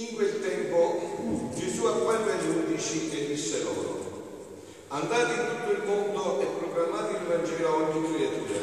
In quel tempo Gesù apparve agli undici e disse loro, andate in tutto il mondo e proclamate il Vangelo a ogni creatura.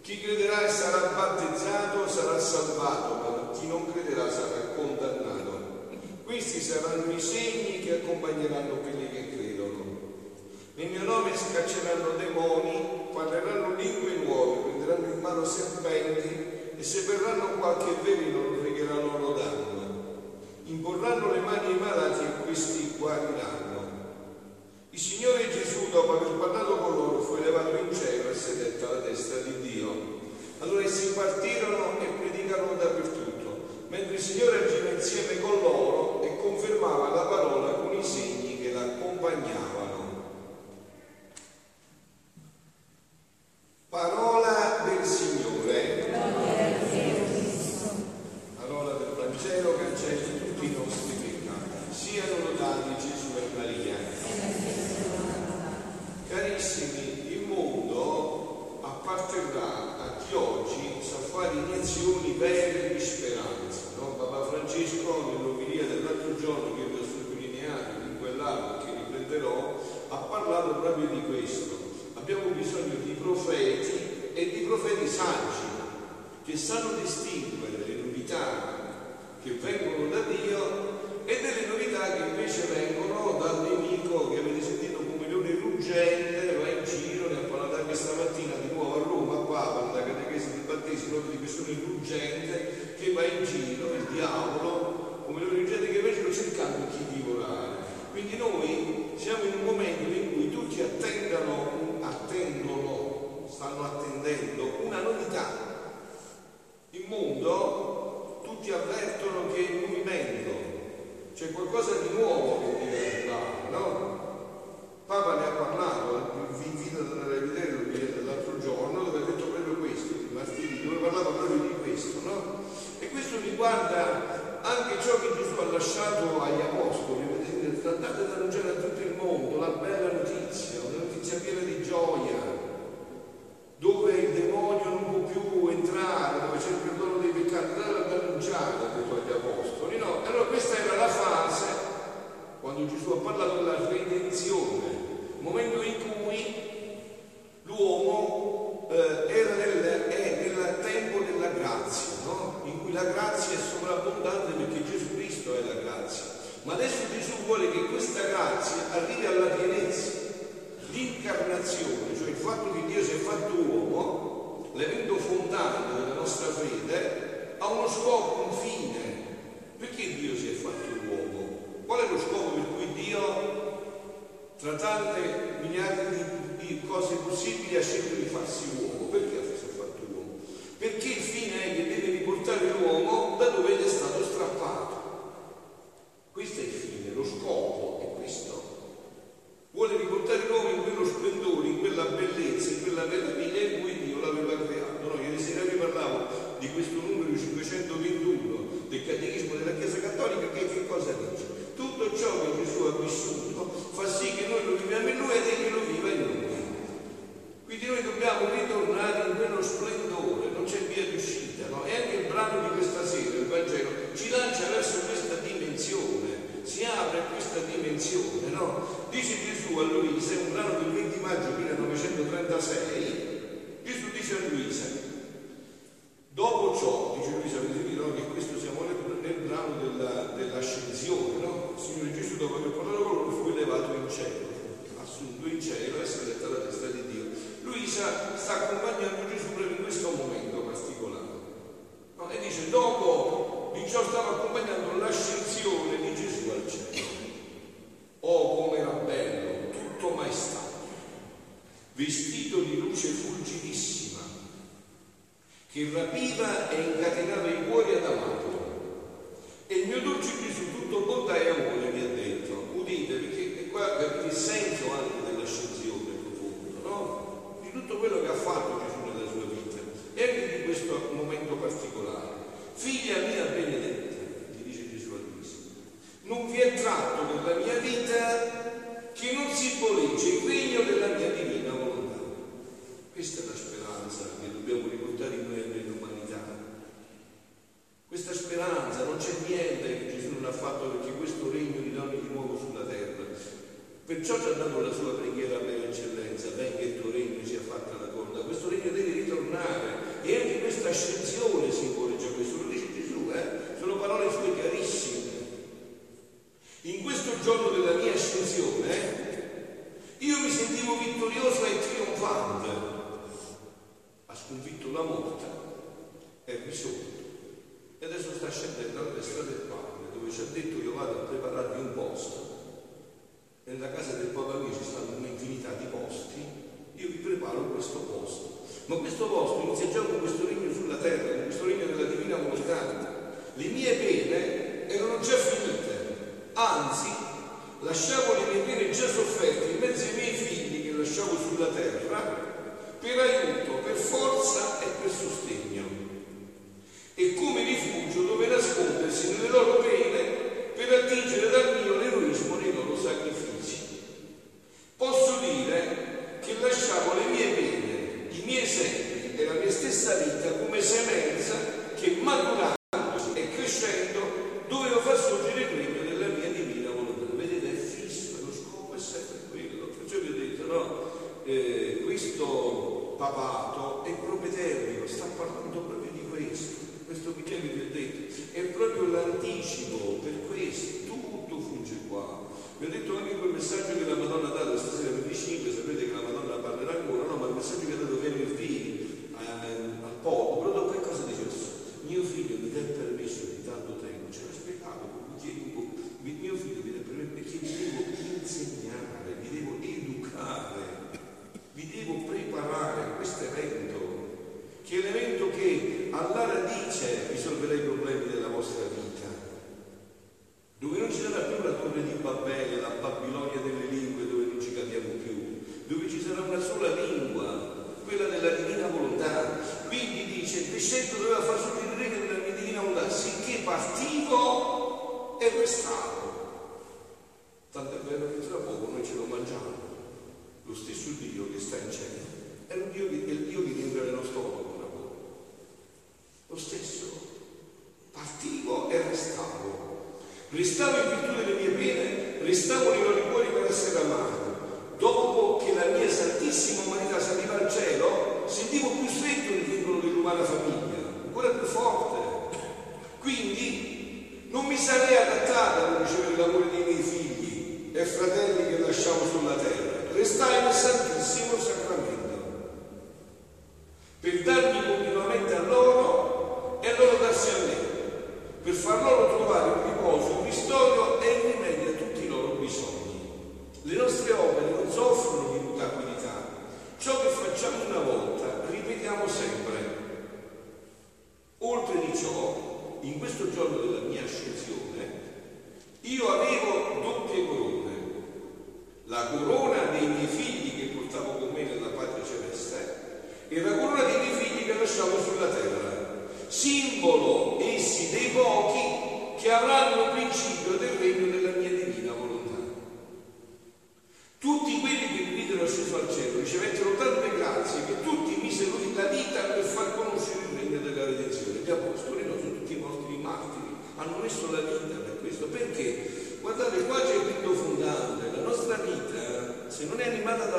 Chi crederà e sarà battezzato sarà salvato, ma chi non crederà sarà condannato. Questi saranno i segni che accompagneranno quelli che credono. Nel mio nome scacceranno demoni, parleranno lingue nuove, prenderanno in mano serpenti e se verranno qualche veleno pregheranno. fregheranno rodato imporranno le mani ai malati e questi guariranno. Il Signore Amen. Perciò ci ha dato la sua preghiera per eccellenza, venga il tuo regno, sia fatta le mie pene erano già finite, anzi lasciavo le mie pene già sofferte in mezzo ai miei figli che lasciavo sulla terra per aiuto, per forza e per sostegno. Ristavo in virtù delle mie pene, ristavo nei loro cuori per essere amati. di ciò, in questo giorno della mia ascensione, io avevo doppie corone, la corona dei miei figli che portavo con me nella patria celeste e la corona dei miei figli che lasciavo sulla terra, simbolo essi dei pochi che avranno il principio del regno del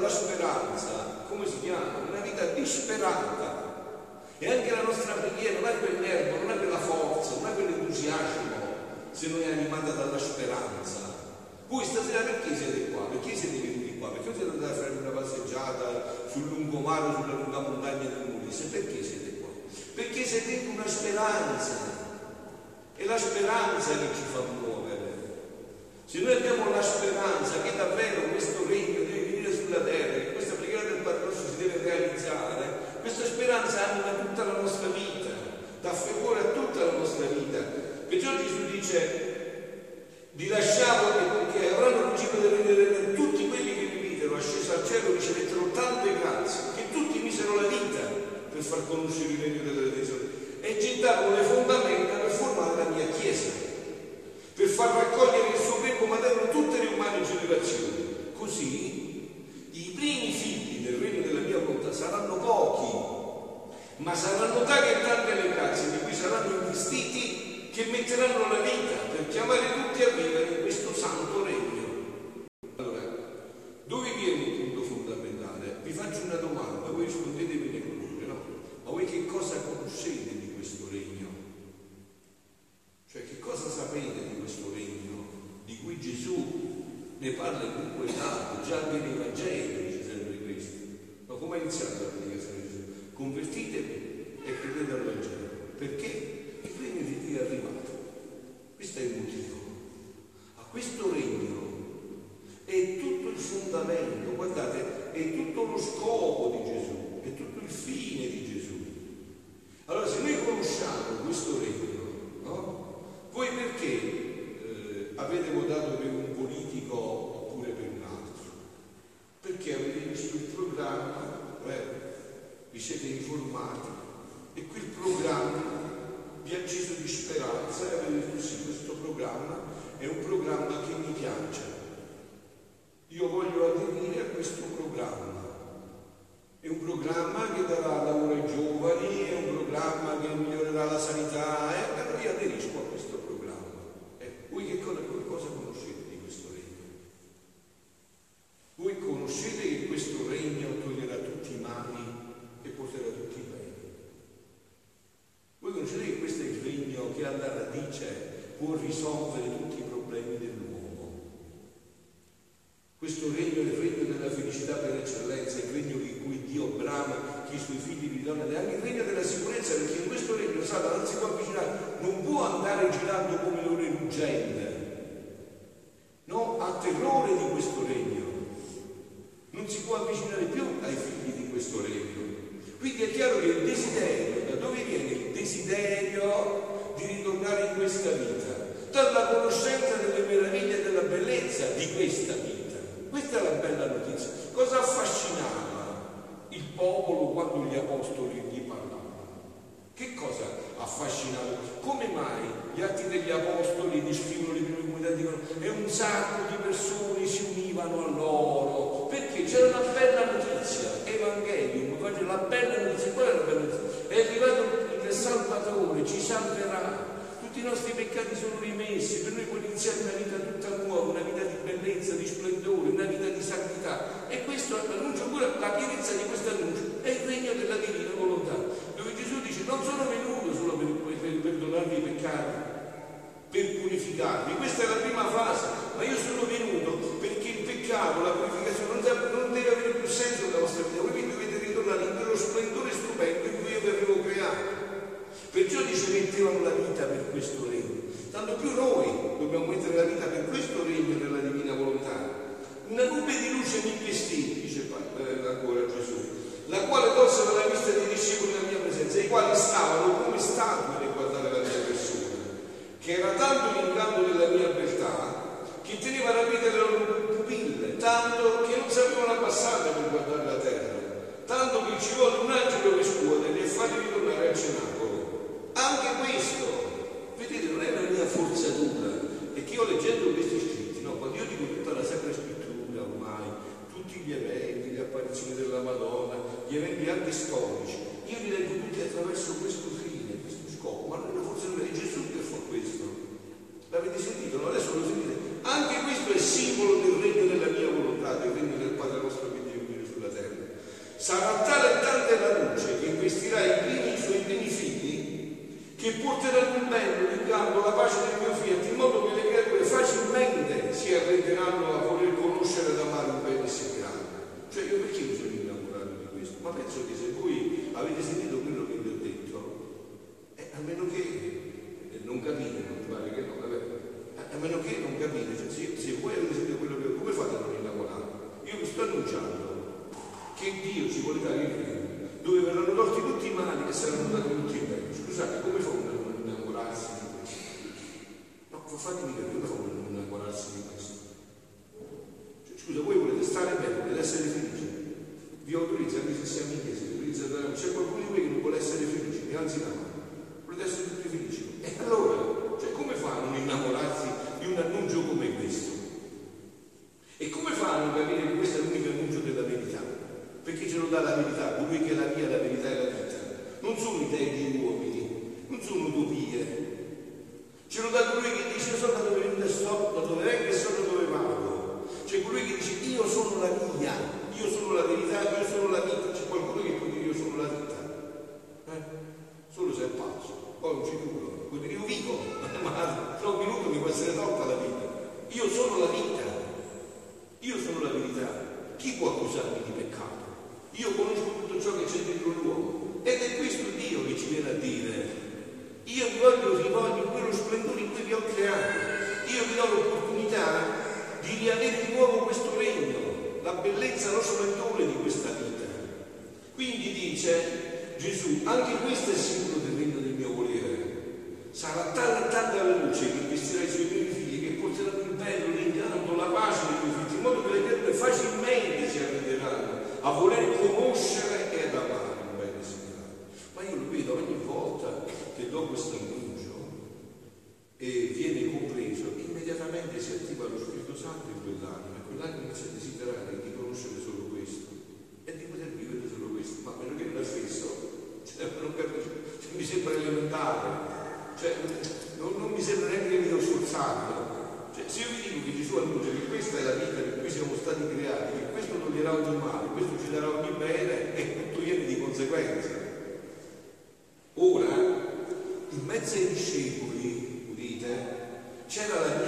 la speranza, come si chiama? Una vita disperata. E anche la nostra preghiera non è quell'erba, non è quella forza, non è quell'entusiasmo, se non è animata dalla speranza. Voi stasera perché siete qua? Perché siete venuti qua? Perché siete andati a fare una passeggiata sul lungomare, sulla lunga montagna del Molise? Perché siete qua? Perché siete in una speranza. È la speranza che ci fa muovere. Se noi abbiamo la speranza che davvero questo Li lasciavo e avranno principio del regno del cielo. Tutti quelli che mi videro ascesi al cielo ricevettero tante grazie che tutti misero la vita per far conoscere il regno della redenzione e gettarono le fondamenta per formare la mia chiesa, per far raccogliere il suo greco materno tutte le umane generazioni. Così i primi figli del regno della mia volontà saranno pochi, ma saranno tali e tante le grazie di cui saranno investiti che metteranno la vita Mettiamoli tutti a vivere. questo regno, no? Voi perché eh, avete votato per un politico oppure per un altro? Perché avete visto il programma, eh, vi siete informati e quel programma vi ha acceso di speranza e avete detto sì, questo programma è un programma che mi piace risolvere tutti i problemi dell'uomo. Questo regno è il regno della felicità per eccellenza, il regno di cui Dio brama chi i suoi figli gli donna, è anche il regno della sicurezza, perché in questo regno Satana non si può avvicinare, non può andare girando come l'ore ruggente ci salverà, tutti i nostri peccati sono rimessi, per noi può iniziare una vita tutta nuova, una vita di bellezza, di splendore, una vita di santità. E questo annuncio pure la pienezza di questo annuncio è il regno della divina volontà, dove Gesù dice non sono venuto solo per, per, per perdonarvi i peccati, per purificarvi. Questa è la prima non dà la verità, colui che è la via, la verità e la vita. Non sono idee di uomini, non sono utopie. Ce lo dà dice Gesù, anche questo è il sicuro del regno del mio volere. Sarà tanta, tanta luce che vestirà i suoi figli, che porteranno il bello, l'inganno, la pace dei miei figli, in modo che le persone facilmente si arriveranno a voler conoscere e ad amare il bene Signore. Ma io lo vedo ogni volta che do questo annuncio e viene compreso, immediatamente si attiva lo Spirito Santo in quell'anima e quell'anima si desidera discepoli, udite, c'era la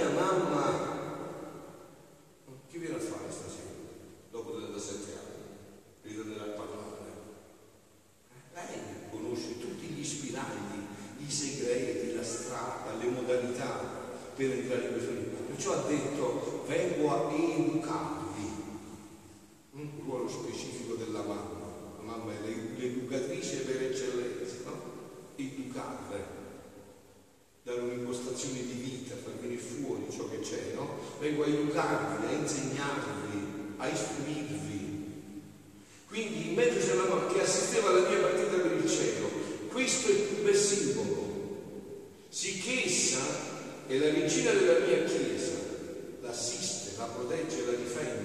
la protegge e la difende.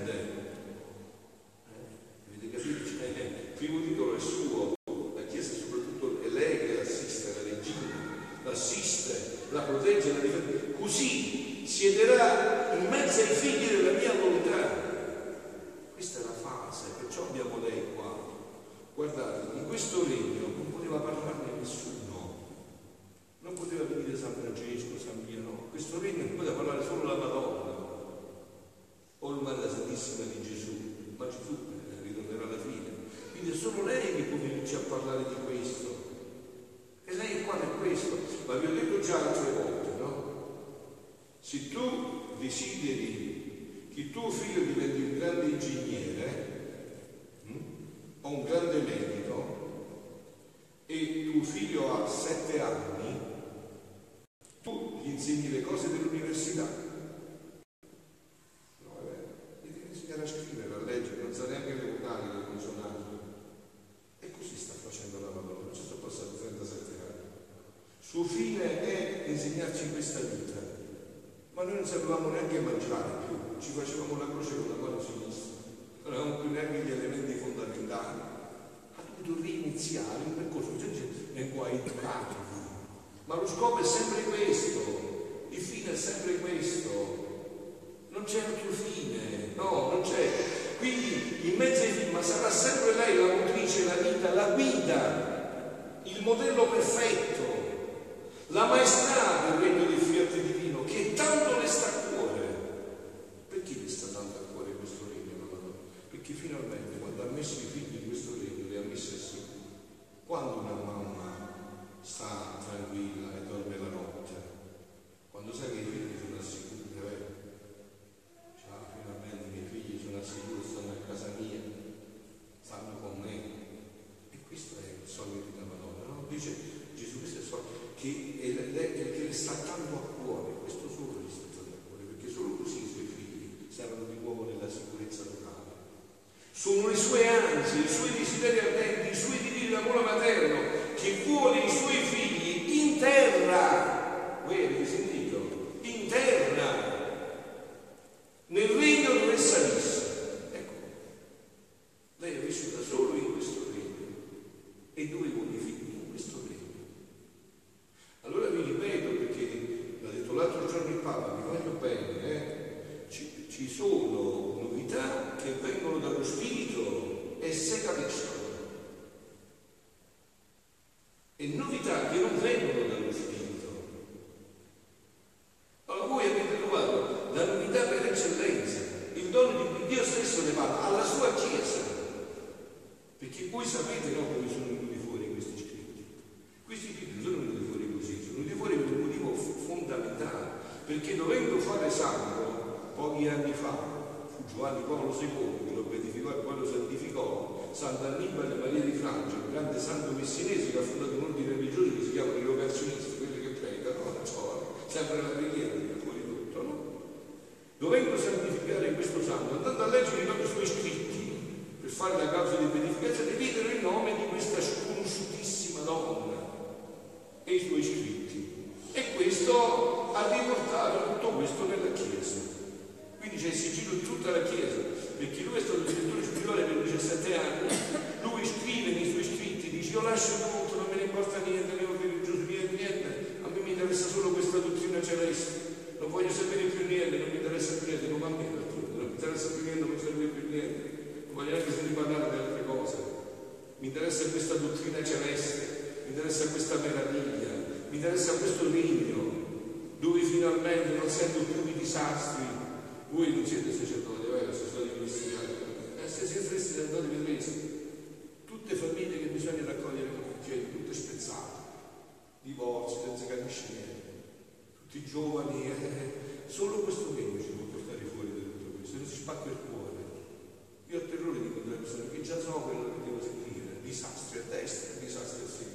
ho un grande merito e tuo figlio ha sette anni, tu gli insegni le cose dell'università. No, è vero, gli devi insegnare a scrivere, a leggere, non sa neanche le vocali, le consonanti. E così sta facendo la Madonna, ci sono passati 37 anni. Suo fine è insegnarci questa vita, ma noi non sapevamo neanche mangiare più, ci facevamo la croce con la mano sinistra, non avevamo più neanche gli elementi lontano, ha dovuto riniziare il percorso nel quale è educato. Ma lo scopo è sempre questo, il fine è sempre questo, non c'è altro fine, no, non c'è. Quindi in mezzo ai film sarà sempre lei la motrice, la vita, la guida, il modello perfetto, la maestà del regno di Fiat Divino che tanto le sta Sant'Annibale Maria di Francia, un grande santo messinese che ha fondato un ordine religioso che si chiama i locazionisti, quelli che predicano, no? sempre la preghiera, fuori tutto, no? Dovendo santificare questo santo, andando a leggere i propri suoi scritti per fare la causa di beatificazione, videro il nome di questa sconosciutissima donna e i suoi scritti. E questo ha riportato tutto questo nella Chiesa. Quindi c'è il sigillo di tutta la Chiesa, perché lui è stato direttore spirituale per 17 anni, lui scrive nei suoi scritti, dice io lascio tutto, non me ne importa niente, ne ho religioso, niente, niente, a me mi interessa solo questa dottrina celeste, non voglio sapere più niente, non mi interessa più niente, non a me, non mi interessa più niente, non mi serve più niente, non voglio neanche sentire parlare di altre cose, mi interessa questa dottrina celeste, mi interessa questa meraviglia, mi interessa questo regno, dove finalmente non sento più i disastri. Voi non siete sacerdoti, vero? Siete stati ministeriali. Eh, se siete sacerdoti vedrete, tutte famiglie che bisogna raccogliere con figli, tutte spezzate, divorzi, non si capisce niente, tutti giovani, eh, solo questo regno ci può portare fuori da tutto questo, non si spacca il cuore. Io ho terrore di incontrare persone che già so quello che devo sentire, disastri a destra, disastri a sinistra,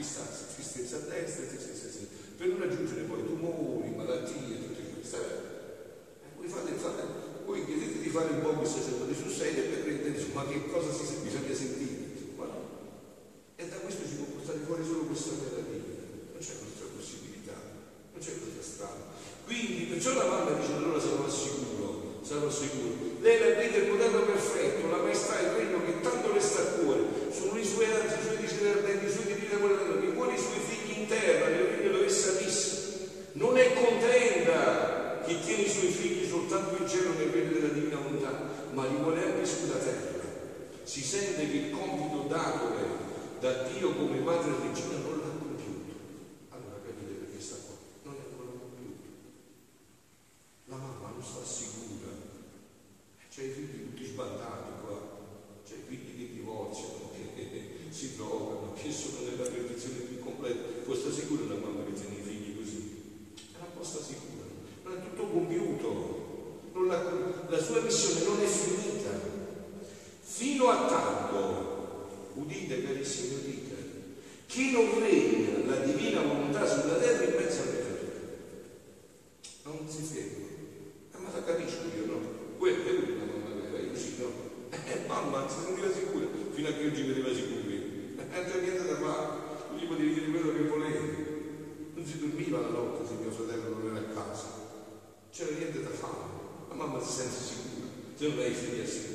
disastri, tristezza a destra, tristezza a sinistra, per non aggiungere poi tumori, malattie, tutte queste. Eh, voi, fate, fate, voi chiedete di fare un po' questo sacerdote su serie per rendere ma che cosa si, bisogna sentire. Ma no. E da questo ci può portare fuori solo questa meraviglia, non c'è un'altra possibilità, non c'è un'altra strada. Quindi perciò la mamma dice allora sarò sicuro, sarò sicuro. Lei la vede il modello perfetto, la maestà il regno che tanto le sta a cuore, sono i suoi anzi, i suoi discernenti, i suoi divini guardatori, che vuole i suoi figli in terra, le origini dove essa. Non è contenta che tiene i suoi figli soltanto in cielo nel regno della divina volontà, ma li vuole anche sulla terra. Si sente che il compito datole da Dio come madre regina non l'ha compiuto. Allora capite perché sta qua, non è ancora compiuto. La mamma non sta sicura. C'è i figli tutti sbandati qua, c'è i figli che divorziano, che si drogano, che sono nella perdizione più completa. Può sta sicura la mamma che tiene i figli così? Non può sta sicura, non è tutto compiuto, non la, missione non è finita. Fino a tanto, udite carissimi, udite, che non regna la divina volontà sulla terra in mezzo al peccatori. Non si ferma. Eh, ma la capisco io, no? Quella è una mamma vera, io sì, no? Eh, mamma, si sentiva sicura, fino a che oggi vedeva sicuri. Eh, non c'è niente da fare, tu gli potevi dire quello che volevi. Non si dormiva la notte se mio fratello non era a casa. C'era niente da fare. La mamma si sente sicura, se